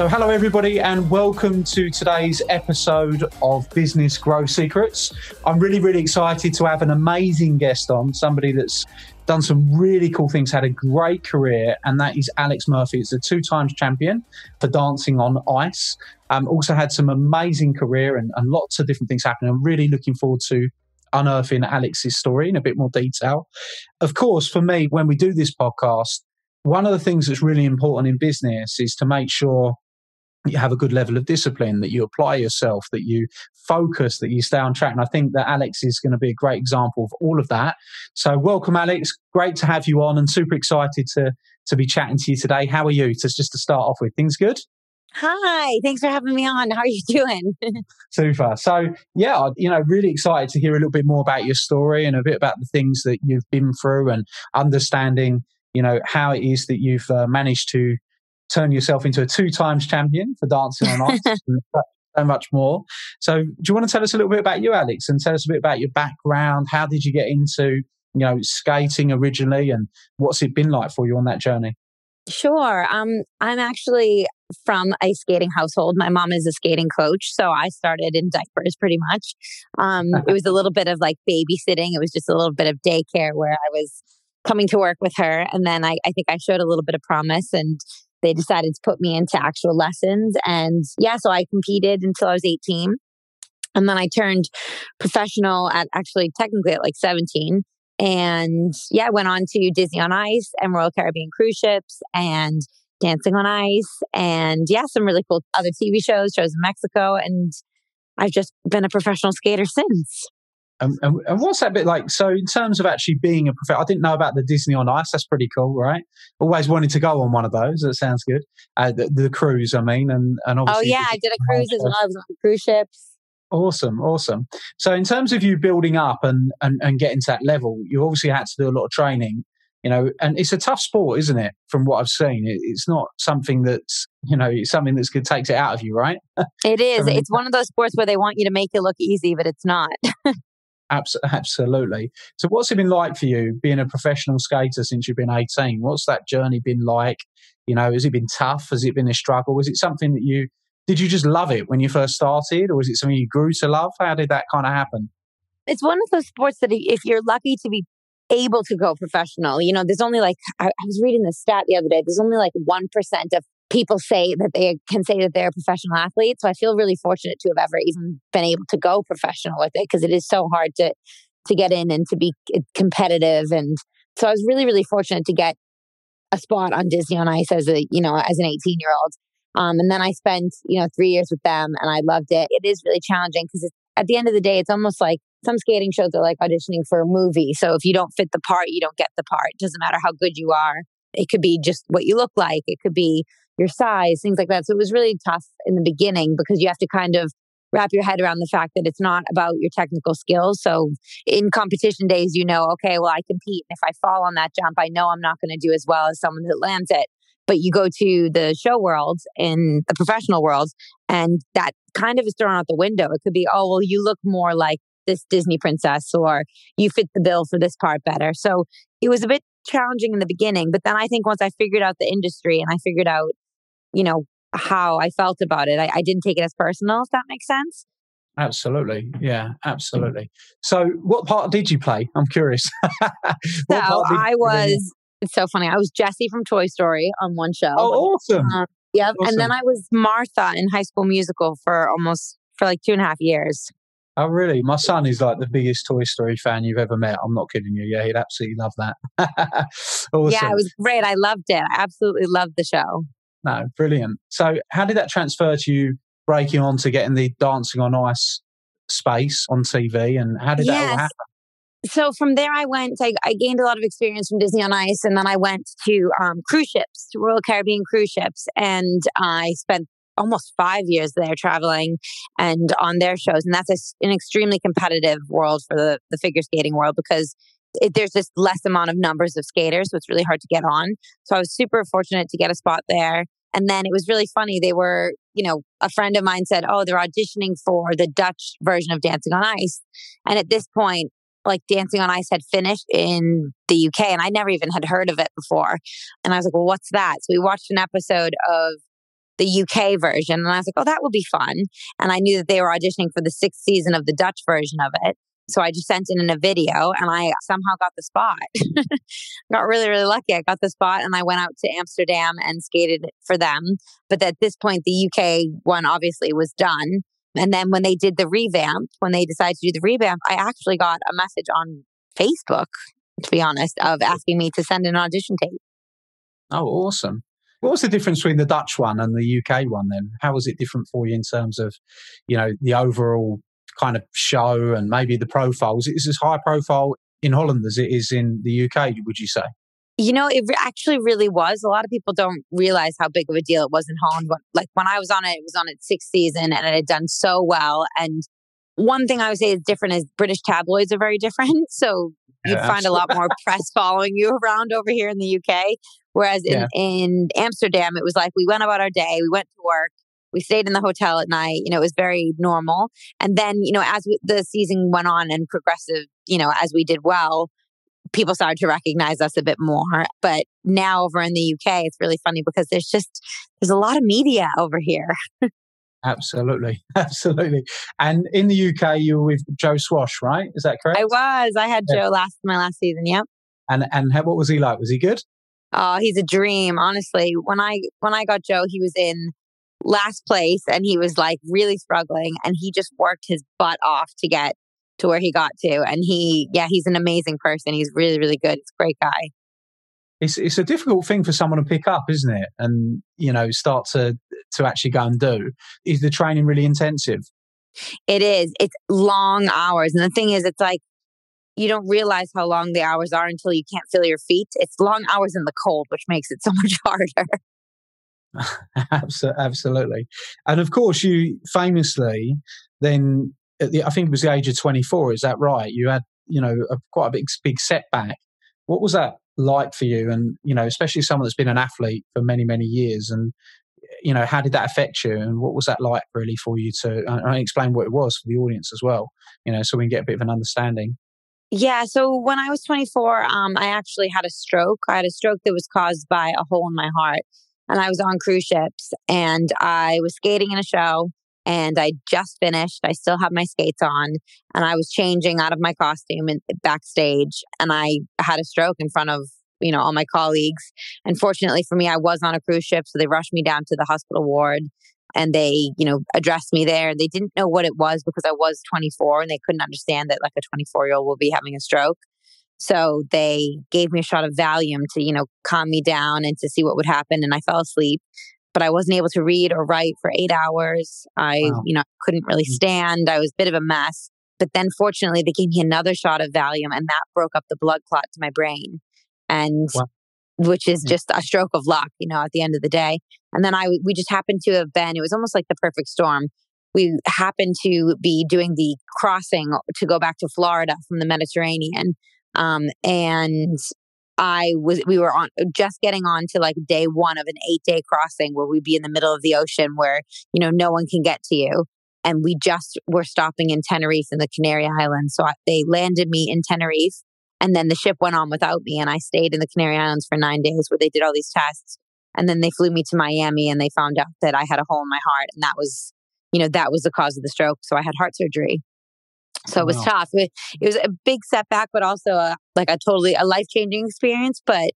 So, hello everybody, and welcome to today's episode of Business Grow Secrets. I'm really, really excited to have an amazing guest on, somebody that's done some really cool things, had a great career, and that is Alex Murphy. It's a two times champion for dancing on ice. Um, also had some amazing career and, and lots of different things happening. I'm really looking forward to unearthing Alex's story in a bit more detail. Of course, for me, when we do this podcast, one of the things that's really important in business is to make sure you have a good level of discipline, that you apply yourself, that you focus, that you stay on track. And I think that Alex is going to be a great example of all of that. So welcome, Alex. Great to have you on and super excited to, to be chatting to you today. How are you? Just, just to start off with, things good? Hi, thanks for having me on. How are you doing? Super. So, yeah, you know, really excited to hear a little bit more about your story and a bit about the things that you've been through and understanding, you know, how it is that you've uh, managed to turn yourself into a two times champion for dancing on ice and so much more. So, do you want to tell us a little bit about you, Alex, and tell us a bit about your background? How did you get into, you know, skating originally, and what's it been like for you on that journey? Sure. Um, I'm actually from a skating household. My mom is a skating coach, so I started in diapers pretty much. Um, it was a little bit of like babysitting. It was just a little bit of daycare where I was coming to work with her, and then I, I think I showed a little bit of promise and they decided to put me into actual lessons. And yeah, so I competed until I was 18. And then I turned professional at actually technically at like 17. And yeah, went on to Disney on Ice and Royal Caribbean cruise ships and Dancing on Ice and yeah, some really cool other TV shows, shows in Mexico. And I've just been a professional skater since. And, and, and, what's that bit like? So, in terms of actually being a professional, I didn't know about the Disney on Ice. That's pretty cool, right? Always wanted to go on one of those. That sounds good. Uh, the, the, cruise, I mean, and and oh, obviously. Oh yeah, I did a cruise as well. I was on cruise ships. Awesome, awesome. So, in terms of you building up and, and and getting to that level, you obviously had to do a lot of training. You know, and it's a tough sport, isn't it? From what I've seen, it, it's not something that's you know something that's good takes it out of you, right? It is. it's one of those sports where they want you to make it look easy, but it's not. absolutely. So, what's it been like for you being a professional skater since you've been 18? What's that journey been like? You know, has it been tough? Has it been a struggle? Was it something that you did you just love it when you first started, or was it something you grew to love? How did that kind of happen? It's one of those sports that if you're lucky to be able to go professional, you know, there's only like, I, I was reading the stat the other day, there's only like 1% of people say that they can say that they're professional athlete. So I feel really fortunate to have ever even been able to go professional with it because it is so hard to to get in and to be competitive. And so I was really, really fortunate to get a spot on Disney on Ice as a, you know, as an 18 year old. Um, and then I spent, you know, three years with them and I loved it. It is really challenging because at the end of the day, it's almost like some skating shows are like auditioning for a movie. So if you don't fit the part, you don't get the part. It doesn't matter how good you are. It could be just what you look like. It could be your size, things like that. So it was really tough in the beginning because you have to kind of wrap your head around the fact that it's not about your technical skills. So in competition days, you know, okay, well, I compete. And if I fall on that jump, I know I'm not going to do as well as someone that lands it. But you go to the show world in the professional world, and that kind of is thrown out the window. It could be, oh, well, you look more like this Disney princess, or you fit the bill for this part better. So it was a bit challenging in the beginning. But then I think once I figured out the industry and I figured out you know, how I felt about it. I, I didn't take it as personal, if that makes sense. Absolutely. Yeah, absolutely. So, what part did you play? I'm curious. so, I was, it's so funny. I was Jessie from Toy Story on one show. Oh, awesome. Um, yep. Awesome. And then I was Martha in High School Musical for almost, for like two and a half years. Oh, really? My son is like the biggest Toy Story fan you've ever met. I'm not kidding you. Yeah, he'd absolutely love that. awesome. Yeah, it was great. I loved it. I absolutely loved the show. No, brilliant. So, how did that transfer to you breaking on to getting the Dancing on Ice space on TV? And how did yes. that all happen? So from there, I went. I, I, gained a lot of experience from Disney on Ice, and then I went to um, cruise ships, to Royal Caribbean cruise ships, and I spent almost five years there traveling and on their shows. And that's a, an extremely competitive world for the, the figure skating world because it, there's just less amount of numbers of skaters. So it's really hard to get on. So I was super fortunate to get a spot there. And then it was really funny. They were, you know, a friend of mine said, Oh, they're auditioning for the Dutch version of Dancing on Ice. And at this point, like Dancing on Ice had finished in the UK and I never even had heard of it before. And I was like, well, what's that? So we watched an episode of the UK version. And I was like, oh, that will be fun. And I knew that they were auditioning for the sixth season of the Dutch version of it. So I just sent in a video and I somehow got the spot. got really, really lucky. I got the spot and I went out to Amsterdam and skated for them. But at this point, the UK one obviously was done. And then when they did the revamp, when they decided to do the revamp, I actually got a message on Facebook, to be honest, of asking me to send an audition tape. Oh, awesome. What was the difference between the Dutch one and the UK one then? How was it different for you in terms of, you know, the overall kind of show and maybe the profiles? Is as high profile in Holland as it is in the UK, would you say? You know, it actually really was. A lot of people don't realize how big of a deal it was in Holland. Like when I was on it, it was on its sixth season and it had done so well. And one thing I would say is different is British tabloids are very different. So you'd yeah, find a lot more press following you around over here in the UK. Whereas in, yeah. in Amsterdam, it was like we went about our day, we went to work, we stayed in the hotel at night. You know, it was very normal. And then, you know, as the season went on and progressive, you know, as we did well, people started to recognize us a bit more. But now over in the UK, it's really funny because there's just there's a lot of media over here. Absolutely, absolutely. And in the UK, you were with Joe Swash, right? Is that correct? I was. I had yeah. Joe last my last season. Yep. And and how, what was he like? Was he good? Oh, he's a dream. Honestly, when I when I got Joe, he was in last place and he was like really struggling, and he just worked his butt off to get to where he got to. And he, yeah, he's an amazing person. He's really, really good. He's a great guy it's it's a difficult thing for someone to pick up, isn't it? And you know, start to to actually go and do. Is the training really intensive? It is. It's long hours, and the thing is, it's like you don't realize how long the hours are until you can't feel your feet. It's long hours in the cold, which makes it so much harder. Absolutely, and of course, you famously then the, I think it was the age of twenty four. Is that right? You had you know a, quite a big big setback. What was that like for you? And, you know, especially someone that's been an athlete for many, many years. And, you know, how did that affect you? And what was that like really for you to I explain what it was for the audience as well, you know, so we can get a bit of an understanding? Yeah. So when I was 24, um, I actually had a stroke. I had a stroke that was caused by a hole in my heart. And I was on cruise ships and I was skating in a show and I just finished. I still have my skates on and I was changing out of my costume and backstage and I had a stroke in front of, you know, all my colleagues. Unfortunately for me, I was on a cruise ship. So they rushed me down to the hospital ward and they, you know, addressed me there. They didn't know what it was because I was 24 and they couldn't understand that like a 24 year old will be having a stroke. So they gave me a shot of Valium to, you know, calm me down and to see what would happen. And I fell asleep but I wasn't able to read or write for eight hours. I, wow. you know, couldn't really mm. stand. I was a bit of a mess. But then fortunately, they gave me another shot of Valium and that broke up the blood clot to my brain. And wow. which is mm. just a stroke of luck, you know, at the end of the day. And then I, we just happened to have been, it was almost like the perfect storm. We happened to be doing the crossing to go back to Florida from the Mediterranean. Um, and I was, we were on just getting on to like day one of an eight day crossing where we'd be in the middle of the ocean where, you know, no one can get to you. And we just were stopping in Tenerife in the Canary Islands. So I, they landed me in Tenerife and then the ship went on without me. And I stayed in the Canary Islands for nine days where they did all these tests. And then they flew me to Miami and they found out that I had a hole in my heart. And that was, you know, that was the cause of the stroke. So I had heart surgery. So it was wow. tough. It, it, was a big setback, but also a, like a totally a life changing experience. But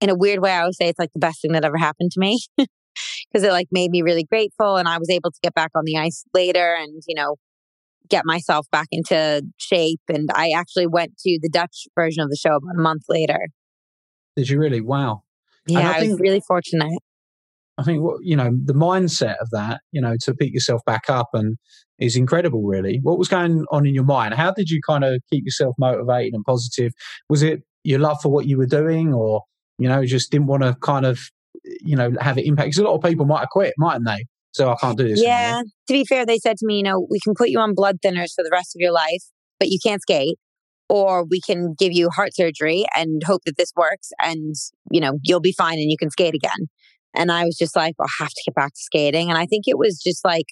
in a weird way, I would say it's like the best thing that ever happened to me because it like made me really grateful, and I was able to get back on the ice later, and you know, get myself back into shape. And I actually went to the Dutch version of the show about a month later. Did you really? Wow. Yeah, I, I, was really fortunate. I think you know, the mindset of that, you know, to pick yourself back up and is incredible. Really, what was going on in your mind? How did you kind of keep yourself motivated and positive? Was it your love for what you were doing, or you know, just didn't want to kind of, you know, have it impact? Because a lot of people might have quit, mightn't they? So I can't do this. Yeah. Anymore. To be fair, they said to me, you know, we can put you on blood thinners for the rest of your life, but you can't skate or we can give you heart surgery and hope that this works and you know you'll be fine and you can skate again and I was just like, I have to get back to skating. And I think it was just like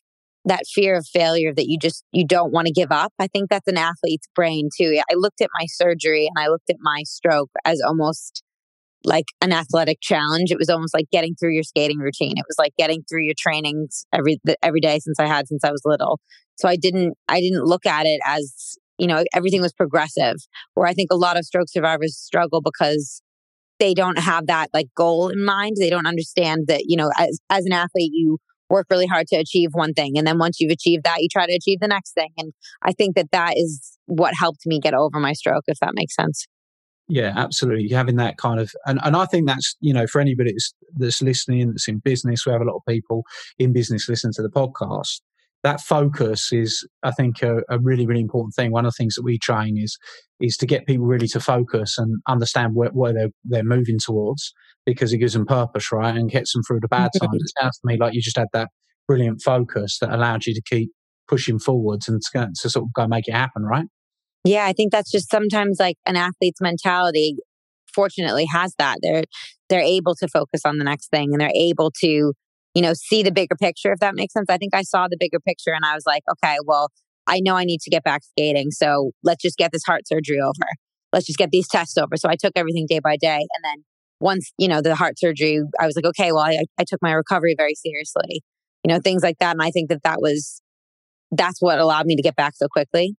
that fear of failure that you just, you don't want to give up. I think that's an athlete's brain too. I looked at my surgery and I looked at my stroke as almost like an athletic challenge. It was almost like getting through your skating routine. It was like getting through your trainings every every day since I had since I was little. So I didn't I didn't look at it as you know everything was progressive. Where I think a lot of stroke survivors struggle because they don't have that like goal in mind. They don't understand that, you know, as, as an athlete, you work really hard to achieve one thing. And then once you've achieved that, you try to achieve the next thing. And I think that that is what helped me get over my stroke, if that makes sense. Yeah, absolutely. Having that kind of, and, and I think that's, you know, for anybody that's, that's listening, that's in business, we have a lot of people in business listen to the podcast that focus is, I think, a, a, really, really important thing. One of the things that we train is is to get people really to focus and understand where, where they're they're moving towards because it gives them purpose, right, and gets them through the bad times. It sounds to me like you just had that brilliant focus that allowed you to keep pushing forwards and to, to sort of go make it happen, right? Yeah, I think that's just sometimes like an athlete's mentality. Fortunately, has that they're they're able to focus on the next thing and they're able to you know, see the bigger picture, if that makes sense. I think I saw the bigger picture and I was like, okay, well, I know I need to get back skating. So let's just get this heart surgery over. Let's just get these tests over. So I took everything day by day. And then once, you know, the heart surgery, I was like, okay, well, I, I took my recovery very seriously, you know, things like that. And I think that that was, that's what allowed me to get back so quickly.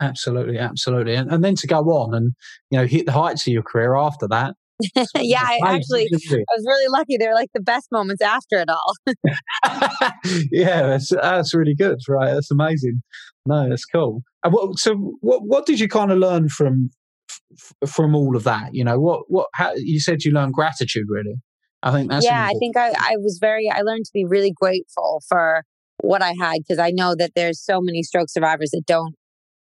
Absolutely, absolutely. And, and then to go on and, you know, hit the heights of your career after that, yeah, I actually I was really lucky. They were like the best moments after it all. yeah, that's that's really good, right? That's amazing. No, that's cool. What, so, what what did you kind of learn from from all of that? You know, what what how, you said you learned gratitude, really. I think that's yeah. I think I I was very I learned to be really grateful for what I had because I know that there's so many stroke survivors that don't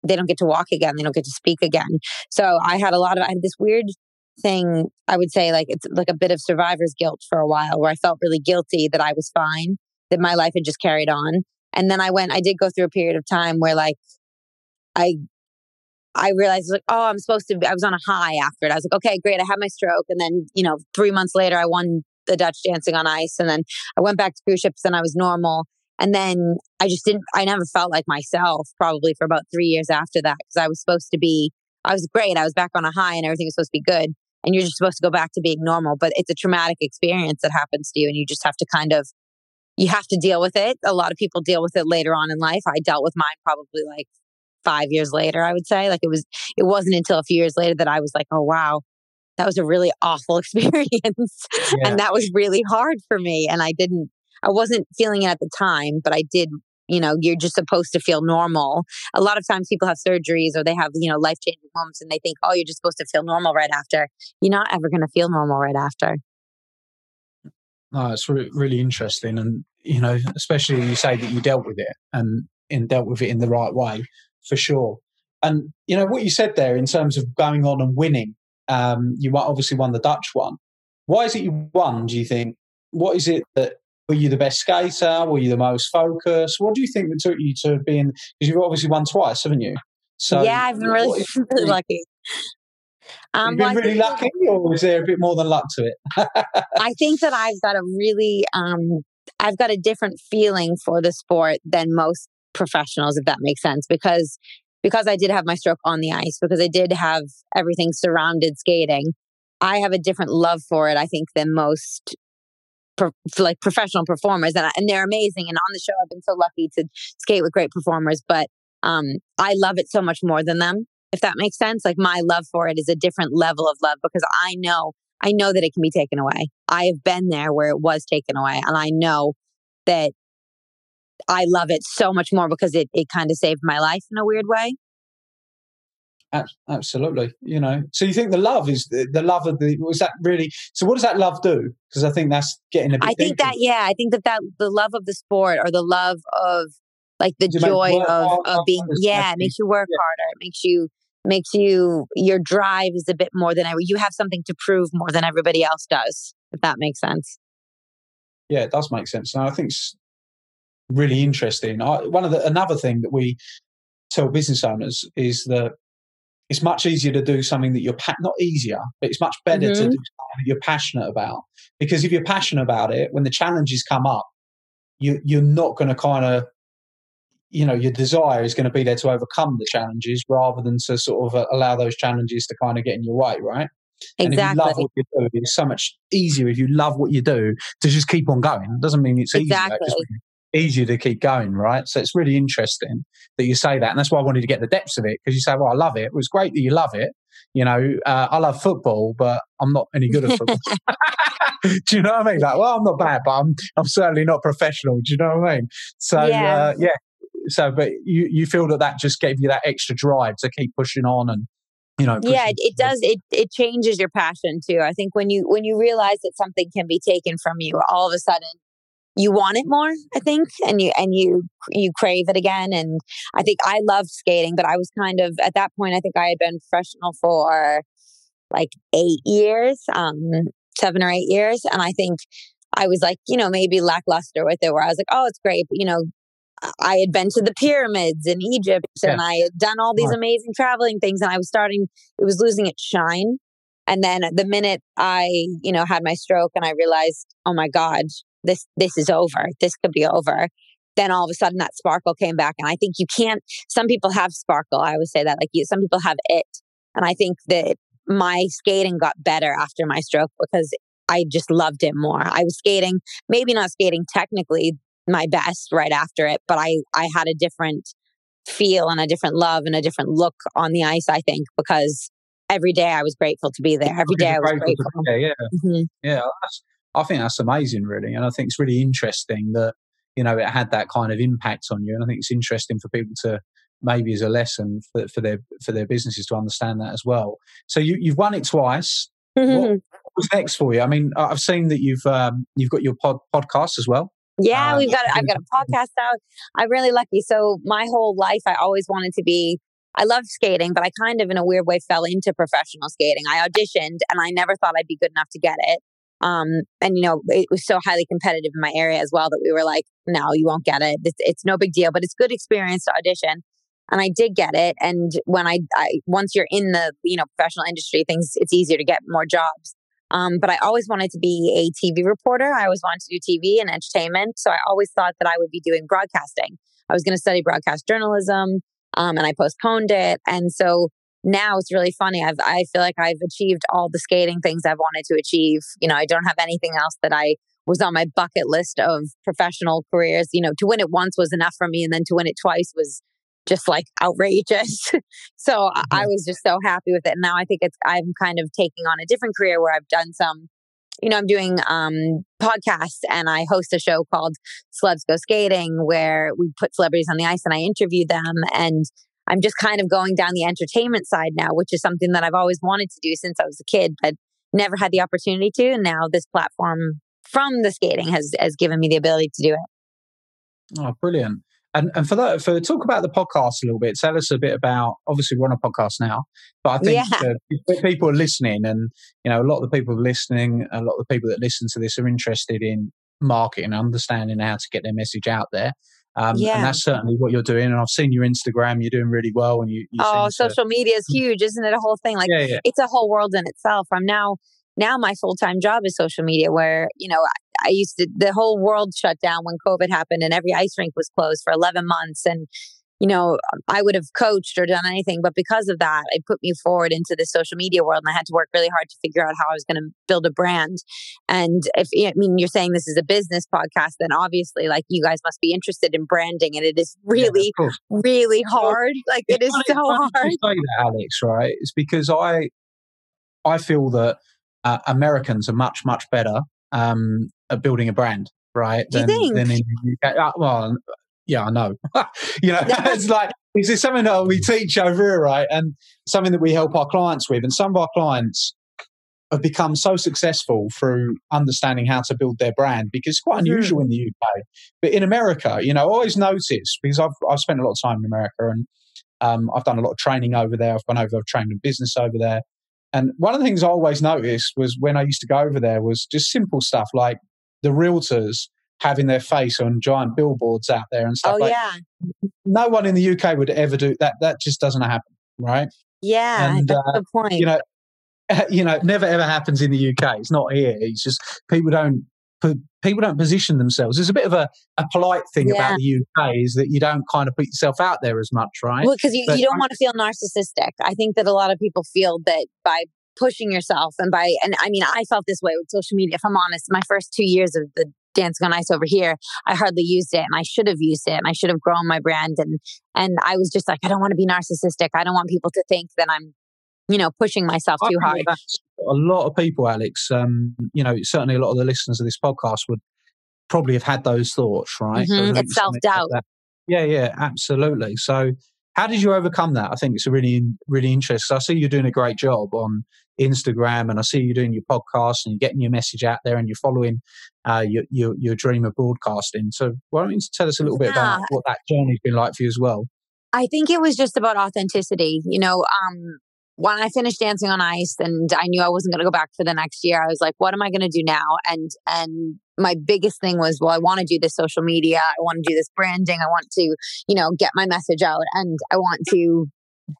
they don't get to walk again. They don't get to speak again. So I had a lot of, I had this weird thing I would say like it's like a bit of survivor's guilt for a while where I felt really guilty that I was fine, that my life had just carried on. And then I went, I did go through a period of time where like I I realized like, oh, I'm supposed to be, I was on a high after it. I was like, okay, great. I had my stroke. And then, you know, three months later, I won the Dutch dancing on ice. And then I went back to cruise ships and I was normal. And then I just didn't, I never felt like myself probably for about three years after that because I was supposed to be, I was great. I was back on a high and everything was supposed to be good and you're just supposed to go back to being normal. But it's a traumatic experience that happens to you, and you just have to kind of you have to deal with it. A lot of people deal with it later on in life. I dealt with mine probably like five years later. I would say like it was it wasn't until a few years later that I was like, oh wow, that was a really awful experience, yeah. and that was really hard for me. And I didn't I wasn't feeling it at the time, but I did you know you're just supposed to feel normal a lot of times people have surgeries or they have you know life changing moments and they think oh you're just supposed to feel normal right after you're not ever going to feel normal right after oh, it's re- really interesting and you know especially you say that you dealt with it and, and dealt with it in the right way for sure and you know what you said there in terms of going on and winning um, you obviously won the dutch one why is it you won do you think what is it that were you the best skater? Were you the most focused? What do you think that took you to being? Because you've obviously won twice, haven't you? So yeah, I've been really, really lucky. Um, You've been really lucky, or is there a bit more than luck to it? I think that I've got a really, um, I've got a different feeling for the sport than most professionals, if that makes sense, because because I did have my stroke on the ice, because I did have everything surrounded skating. I have a different love for it, I think, than most pro- like professional performers and, and they're amazing. And on the show, I've been so lucky to skate with great performers, but um, I love it so much more than them. If that makes sense, like my love for it is a different level of love because I know, I know that it can be taken away. I have been there where it was taken away, and I know that I love it so much more because it, it kind of saved my life in a weird way. Absolutely, you know. So you think the love is the, the love of the was that really? So what does that love do? Because I think that's getting a bit. I think deeper. that yeah, I think that that the love of the sport or the love of like the joy of of being yeah, it makes you work yeah. harder. It makes you makes you your drive is a bit more than ever. You have something to prove more than everybody else does. If that makes sense. Yeah, it does make sense, and I think really interesting. I, one of the another thing that we tell business owners is that it's much easier to do something that you're pa- not easier, but it's much better mm-hmm. to do something that you're passionate about. Because if you're passionate about it, when the challenges come up, you you're not going to kind of you know your desire is going to be there to overcome the challenges rather than to sort of uh, allow those challenges to kind of get in your way, right? Exactly. And if you love what you do, it's so much easier if you love what you do to just keep on going. It doesn't mean it's exactly. easy easier to keep going, right? So it's really interesting that you say that. And that's why I wanted to get the depths of it because you say, well, I love it. It was great that you love it. You know, uh, I love football, but I'm not any good at football. do you know what I mean? Like, well, I'm not bad, but I'm, I'm certainly not professional. Do you know what I mean? So, yeah. Uh, yeah. So, but you, you feel that that just gave you that extra drive to keep pushing on and, you know yeah it, it, does it it changes your passion too i think when you when you realize that something can be taken from you all of a sudden you want it more i think and you and you you crave it again and i think i loved skating but i was kind of at that point i think i had been professional for like eight years um seven or eight years and i think i was like you know maybe lackluster with it where i was like oh it's great but you know I had been to the pyramids in Egypt yeah. and I had done all these amazing traveling things and I was starting, it was losing its shine. And then the minute I, you know, had my stroke and I realized, oh my God, this this is over. This could be over. Then all of a sudden that sparkle came back and i think you can't some people have sparkle i would say that like you some people have it and i think that my skating got better after my stroke because i just loved it more. I was skating maybe not skating technically my best right after it but i i had a different feel and a different love and a different look on the ice i think because every day i was grateful to be there. Every day i was grateful yeah yeah. Mm-hmm. yeah I think that's amazing, really. And I think it's really interesting that, you know, it had that kind of impact on you. And I think it's interesting for people to maybe as a lesson for, for their for their businesses to understand that as well. So you, you've won it twice. Mm-hmm. What, what, was next for you? I mean, I've seen that you've um, you've got your pod, podcast as well. Yeah, um, we've got. I've got a podcast out. I'm really lucky. So my whole life, I always wanted to be. I loved skating, but I kind of, in a weird way, fell into professional skating. I auditioned, and I never thought I'd be good enough to get it. Um, and you know, it was so highly competitive in my area as well that we were like, no, you won't get it. It's, it's no big deal, but it's good experience to audition. And I did get it. And when I, I, once you're in the, you know, professional industry, things, it's easier to get more jobs. Um, but I always wanted to be a TV reporter. I always wanted to do TV and entertainment. So I always thought that I would be doing broadcasting. I was going to study broadcast journalism. Um, and I postponed it. And so now it's really funny. I've, I feel like I've achieved all the skating things I've wanted to achieve. You know, I don't have anything else that I was on my bucket list of professional careers. You know, to win it once was enough for me, and then to win it twice was just like outrageous. so mm-hmm. I was just so happy with it. And now I think it's I'm kind of taking on a different career where I've done some. You know, I'm doing um, podcasts and I host a show called Celebs Go Skating where we put celebrities on the ice and I interview them. And I'm just kind of going down the entertainment side now, which is something that I've always wanted to do since I was a kid, but never had the opportunity to. And now this platform from the skating has has given me the ability to do it. Oh, brilliant. And, and for that, for talk about the podcast a little bit, tell us a bit about. Obviously, we're on a podcast now, but I think yeah. uh, people are listening, and you know, a lot of the people listening, a lot of the people that listen to this are interested in marketing, understanding how to get their message out there. Um, yeah. And that's certainly what you're doing. And I've seen your Instagram, you're doing really well. And you, you oh, social to, media is huge, isn't it? A whole thing. Like yeah, yeah. it's a whole world in itself. I'm now, now my full time job is social media where, you know, I, I used to, the whole world shut down when COVID happened and every ice rink was closed for 11 months. And you know, I would have coached or done anything. But because of that, it put me forward into the social media world and I had to work really hard to figure out how I was going to build a brand. And if, I mean, you're saying this is a business podcast, then obviously, like, you guys must be interested in branding. And it is really, yeah, really hard. Like, it is so hard. Say that, Alex, right? It's because I, I feel that uh, Americans are much, much better um, at building a brand, right? Do you think? Than in the UK. Uh, well, yeah, I know. you know, it's like, this is something that we teach over here, right? And something that we help our clients with. And some of our clients have become so successful through understanding how to build their brand because it's quite mm-hmm. unusual in the UK. But in America, you know, I always notice because I've, I've spent a lot of time in America and um, I've done a lot of training over there. I've gone over, I've trained in business over there. And one of the things I always noticed was when I used to go over there was just simple stuff like the realtors having their face on giant billboards out there and stuff. Oh like, yeah. No one in the UK would ever do that. That just doesn't happen, right? Yeah, and, that's uh, the point. You know, you know, it never ever happens in the UK. It's not here. It's just people don't people don't position themselves. There's a bit of a, a polite thing yeah. about the UK is that you don't kind of put yourself out there as much, right? Well, because you, you don't want to feel narcissistic. I think that a lot of people feel that by pushing yourself and by and I mean I felt this way with social media. If I'm honest, my first two years of the dancing on ice over here, I hardly used it and I should have used it and I should have grown my brand and and I was just like, I don't want to be narcissistic. I don't want people to think that I'm, you know, pushing myself too hard. A lot of people, Alex, um, you know, certainly a lot of the listeners of this podcast would probably have had those thoughts, right? Mm-hmm. It's self doubt. Like yeah, yeah, absolutely. So how did you overcome that? I think it's a really, really interesting. I see you're doing a great job on Instagram, and I see you doing your podcast and you're getting your message out there, and you're following uh, your, your, your dream of broadcasting. So, why don't you tell us a little bit about what that journey's been like for you as well? I think it was just about authenticity. You know, um, when I finished dancing on ice and I knew I wasn't going to go back for the next year, I was like, what am I going to do now? And, and my biggest thing was, well, I want to do this social media. I want to do this branding. I want to, you know, get my message out and I want to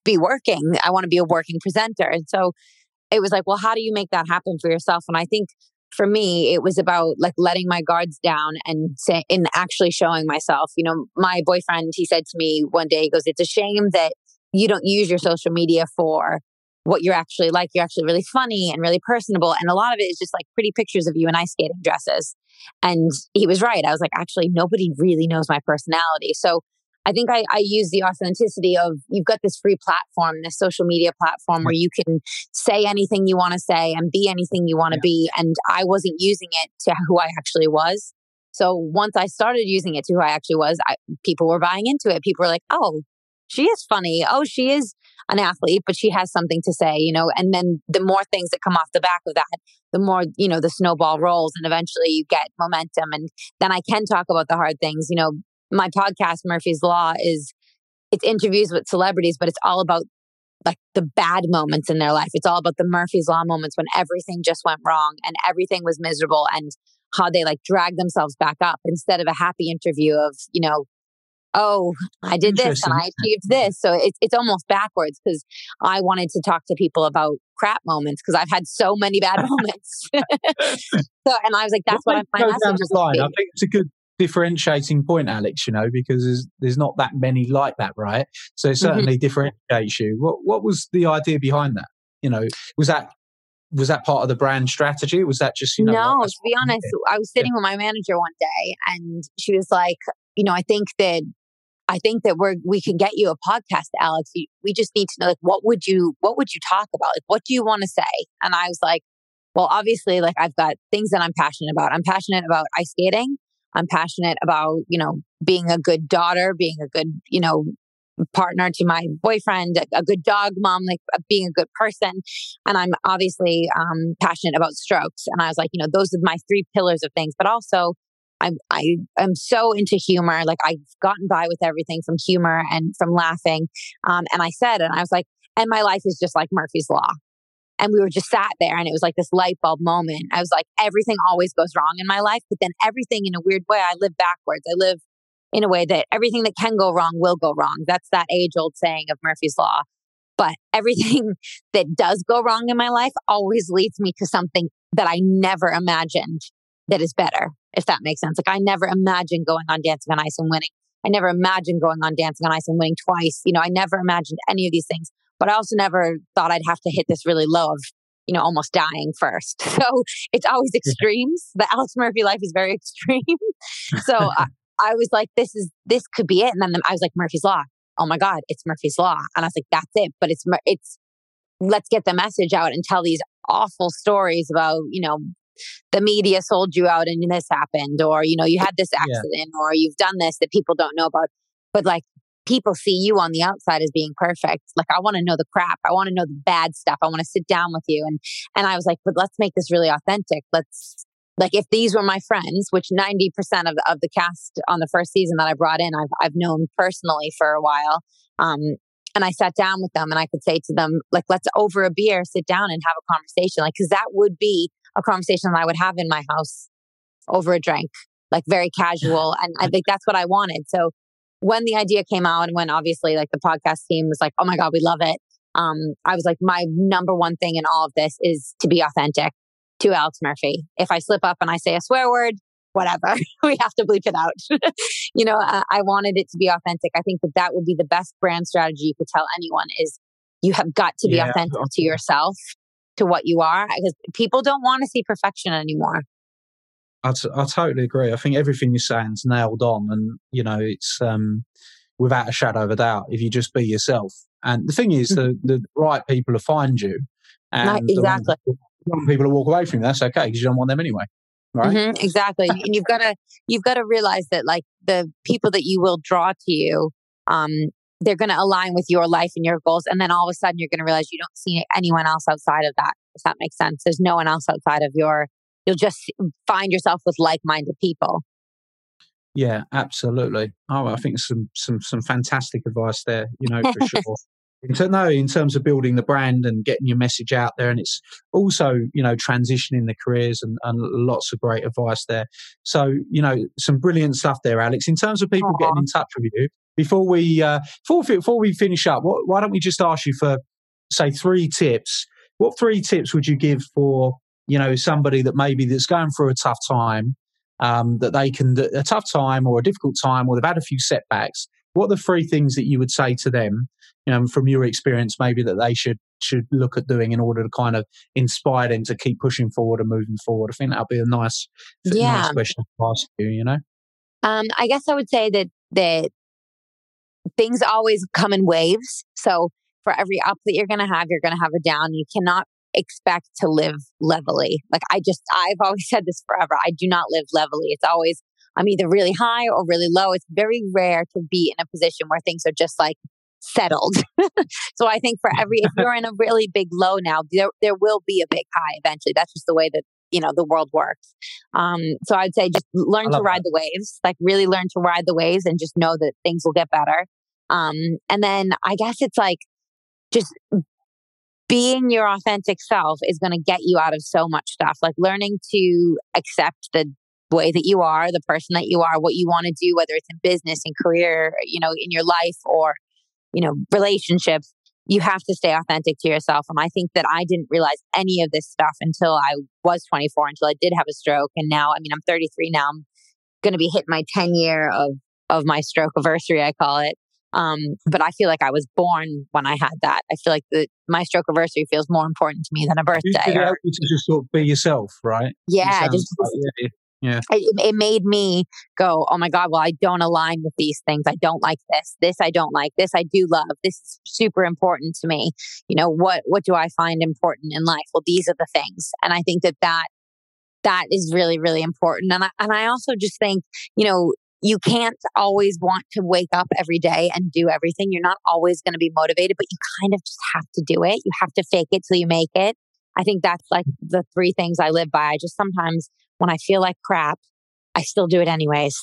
be working. I want to be a working presenter. And so it was like, well, how do you make that happen for yourself? And I think for me, it was about like letting my guards down and say, and actually showing myself. You know, my boyfriend, he said to me one day, he goes, it's a shame that you don't use your social media for what you're actually like. You're actually really funny and really personable. And a lot of it is just like pretty pictures of you in ice skating dresses. And he was right. I was like, actually, nobody really knows my personality. So I think I, I use the authenticity of you've got this free platform, this social media platform where you can say anything you want to say and be anything you want to yeah. be. And I wasn't using it to who I actually was. So once I started using it to who I actually was, I, people were buying into it. People were like, oh, she is funny. Oh, she is an athlete, but she has something to say, you know, and then the more things that come off the back of that, the more, you know, the snowball rolls and eventually you get momentum. And then I can talk about the hard things. You know, my podcast, Murphy's Law, is it's interviews with celebrities, but it's all about like the bad moments in their life. It's all about the Murphy's Law moments when everything just went wrong and everything was miserable and how they like drag themselves back up instead of a happy interview of, you know, oh, I did this and I achieved this. So it's it's almost backwards because I wanted to talk to people about crap moments because I've had so many bad moments. so and I was like, that's what, what I'm down line. I think it's a good differentiating point, Alex. You know, because there's there's not that many like that, right? So it mm-hmm. certainly mm-hmm. differentiates you. What what was the idea behind that? You know, was that was that part of the brand strategy? Was that just you know? No, to be honest, I was sitting yeah. with my manager one day, and she was like, you know, I think that I think that we're we can get you a podcast, Alex. We just need to know like what would you what would you talk about? Like what do you want to say? And I was like, well, obviously, like I've got things that I'm passionate about. I'm passionate about ice skating. I'm passionate about, you know, being a good daughter, being a good, you know, partner to my boyfriend, a, a good dog mom, like uh, being a good person. And I'm obviously um, passionate about strokes. And I was like, you know, those are my three pillars of things. But also, I I am so into humor. Like I've gotten by with everything from humor and from laughing. Um, and I said, and I was like, and my life is just like Murphy's Law. And we were just sat there and it was like this light bulb moment. I was like, everything always goes wrong in my life, but then everything in a weird way, I live backwards. I live in a way that everything that can go wrong will go wrong. That's that age old saying of Murphy's Law. But everything that does go wrong in my life always leads me to something that I never imagined that is better if that makes sense. Like I never imagined going on Dancing on Ice and winning. I never imagined going on Dancing on Ice and winning twice. You know, I never imagined any of these things, but I also never thought I'd have to hit this really low of, you know, almost dying first. So it's always extremes. The Alex Murphy life is very extreme. so I, I, was like, this is, this could be it. And then I was like, Murphy's Law. Oh my God, it's Murphy's Law. And I was like, that's it. But it's, it's, let's get the message out and tell these awful stories about, you know, the media sold you out and this happened, or, you know, you had this accident, yeah. or you've done this that people don't know about. But like people see you on the outside as being perfect. Like I want to know the crap. I want to know the bad stuff. I want to sit down with you. And and I was like, but let's make this really authentic. Let's like if these were my friends, which 90% of the, of the cast on the first season that I brought in, I've, I've known personally for a while. Um, and I sat down with them and I could say to them, like, let's over a beer, sit down and have a conversation. Like, cause that would be a conversation that I would have in my house over a drink, like very casual. And I think that's what I wanted. So when the idea came out and when obviously like the podcast team was like, oh my God, we love it. Um, I was like, my number one thing in all of this is to be authentic to Alex Murphy. If I slip up and I say a swear word, whatever, we have to bleep it out. you know, uh, I wanted it to be authentic. I think that that would be the best brand strategy you could tell anyone is you have got to be yeah. authentic to yourself, to what you are, because people don't want to see perfection anymore. I, t- I totally agree. I think everything you're saying is nailed on, and you know, it's um, without a shadow of a doubt. If you just be yourself, and the thing is, mm-hmm. the the right people will find you, and exactly people to walk away from you. That's okay because you don't want them anyway. Right? Mm-hmm, exactly. and you've got to you've got to realize that like the people that you will draw to you, um, they're going to align with your life and your goals, and then all of a sudden you're going to realize you don't see anyone else outside of that. If that makes sense, there's no one else outside of your. You'll just find yourself with like-minded people. Yeah, absolutely. Oh, I think some some some fantastic advice there. You know, for sure in, no, in terms of building the brand and getting your message out there, and it's also you know transitioning the careers and, and lots of great advice there. So you know some brilliant stuff there, Alex. In terms of people Aww. getting in touch with you, before we uh, before, before we finish up, what, why don't we just ask you for say three tips? What three tips would you give for you know somebody that maybe that's going through a tough time, um, that they can a tough time or a difficult time, or they've had a few setbacks? What are the three things that you would say to them you know, from your experience, maybe that they should should look at doing in order to kind of inspire them to keep pushing forward and moving forward? I think that would be a nice, yeah. nice question to ask you. You know, um, I guess I would say that that things always come in waves. So for every up that you're going to have, you're going to have a down. You cannot expect to live levelly. Like I just, I've always said this forever. I do not live levelly. It's always, I'm either really high or really low. It's very rare to be in a position where things are just like settled. so I think for every, if you're in a really big low now, there, there will be a big high eventually. That's just the way that, you know, the world works. Um, so I'd say just learn to ride that. the waves, like really learn to ride the waves and just know that things will get better. Um, and then I guess it's like just being your authentic self is going to get you out of so much stuff. Like learning to accept the way that you are, the person that you are, what you want to do, whether it's in business and career, you know, in your life or you know, relationships, you have to stay authentic to yourself. And I think that I didn't realize any of this stuff until I was 24, until I did have a stroke. And now, I mean, I'm 33 now. I'm going to be hitting my 10 year of, of my stroke anniversary, I call it. Um, but I feel like I was born when I had that. I feel like the, my stroke anniversary feels more important to me than a birthday. You or, to just sort of be yourself, right? Yeah, just, like, yeah, yeah. It, it, made me go, oh my God, well, I don't align with these things. I don't like this. This I don't like. This I do love. This is super important to me. You know, what, what do I find important in life? Well, these are the things. And I think that that, that is really, really important. And I, and I also just think, you know, you can't always want to wake up every day and do everything. You're not always going to be motivated, but you kind of just have to do it. You have to fake it till you make it. I think that's like the three things I live by. I just sometimes when I feel like crap, I still do it anyways.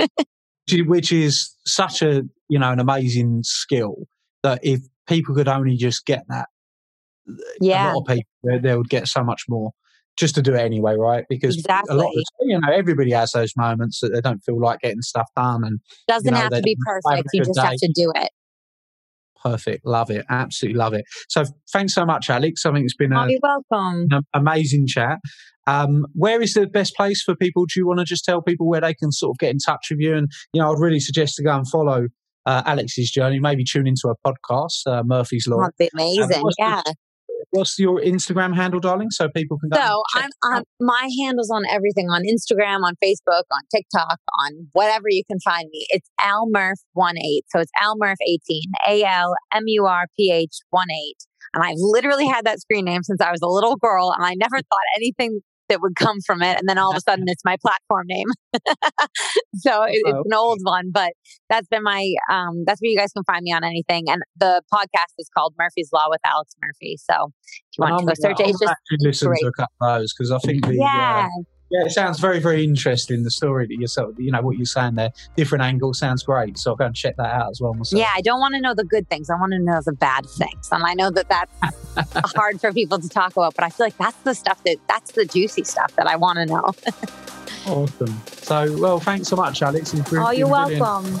Which is such a, you know, an amazing skill that if people could only just get that, yeah. a lot of people, they, they would get so much more just to do it anyway, right? Because exactly. a lot of you know, everybody has those moments that they don't feel like getting stuff done, and doesn't you know, have to be perfect. You just day. have to do it. Perfect. Love it. Absolutely love it. So thanks so much, Alex. I think it's been a, oh, welcome. an amazing chat. Um, where is the best place for people? Do you want to just tell people where they can sort of get in touch with you? And, you know, I'd really suggest to go and follow uh, Alex's journey, maybe tune into a podcast, uh, Murphy's Law. That'd be amazing. Um, yeah. What's your Instagram handle, darling, so people can. Go. So I'm, I'm my handles on everything on Instagram, on Facebook, on TikTok, on whatever you can find me. It's Almurph one eight. So it's Almurph eighteen. A L M U R P H one eight. And I've literally had that screen name since I was a little girl, and I never thought anything that would come from it. And then all of a sudden it's my platform name. so it, it's an old one, but that's been my, um, that's where you guys can find me on anything. And the podcast is called Murphy's Law with Alex Murphy. So if you want to go search it, it's just listen great. to a couple of those because I think the, uh, yeah. Uh, yeah, it sounds very, very interesting. The story that you're, so, you know, what you're saying there, different angle sounds great. So I'll go and check that out as well. Myself. Yeah, I don't want to know the good things. I want to know the bad things, and I know that that's hard for people to talk about. But I feel like that's the stuff that that's the juicy stuff that I want to know. awesome. So, well, thanks so much, Alex. oh, you're welcome.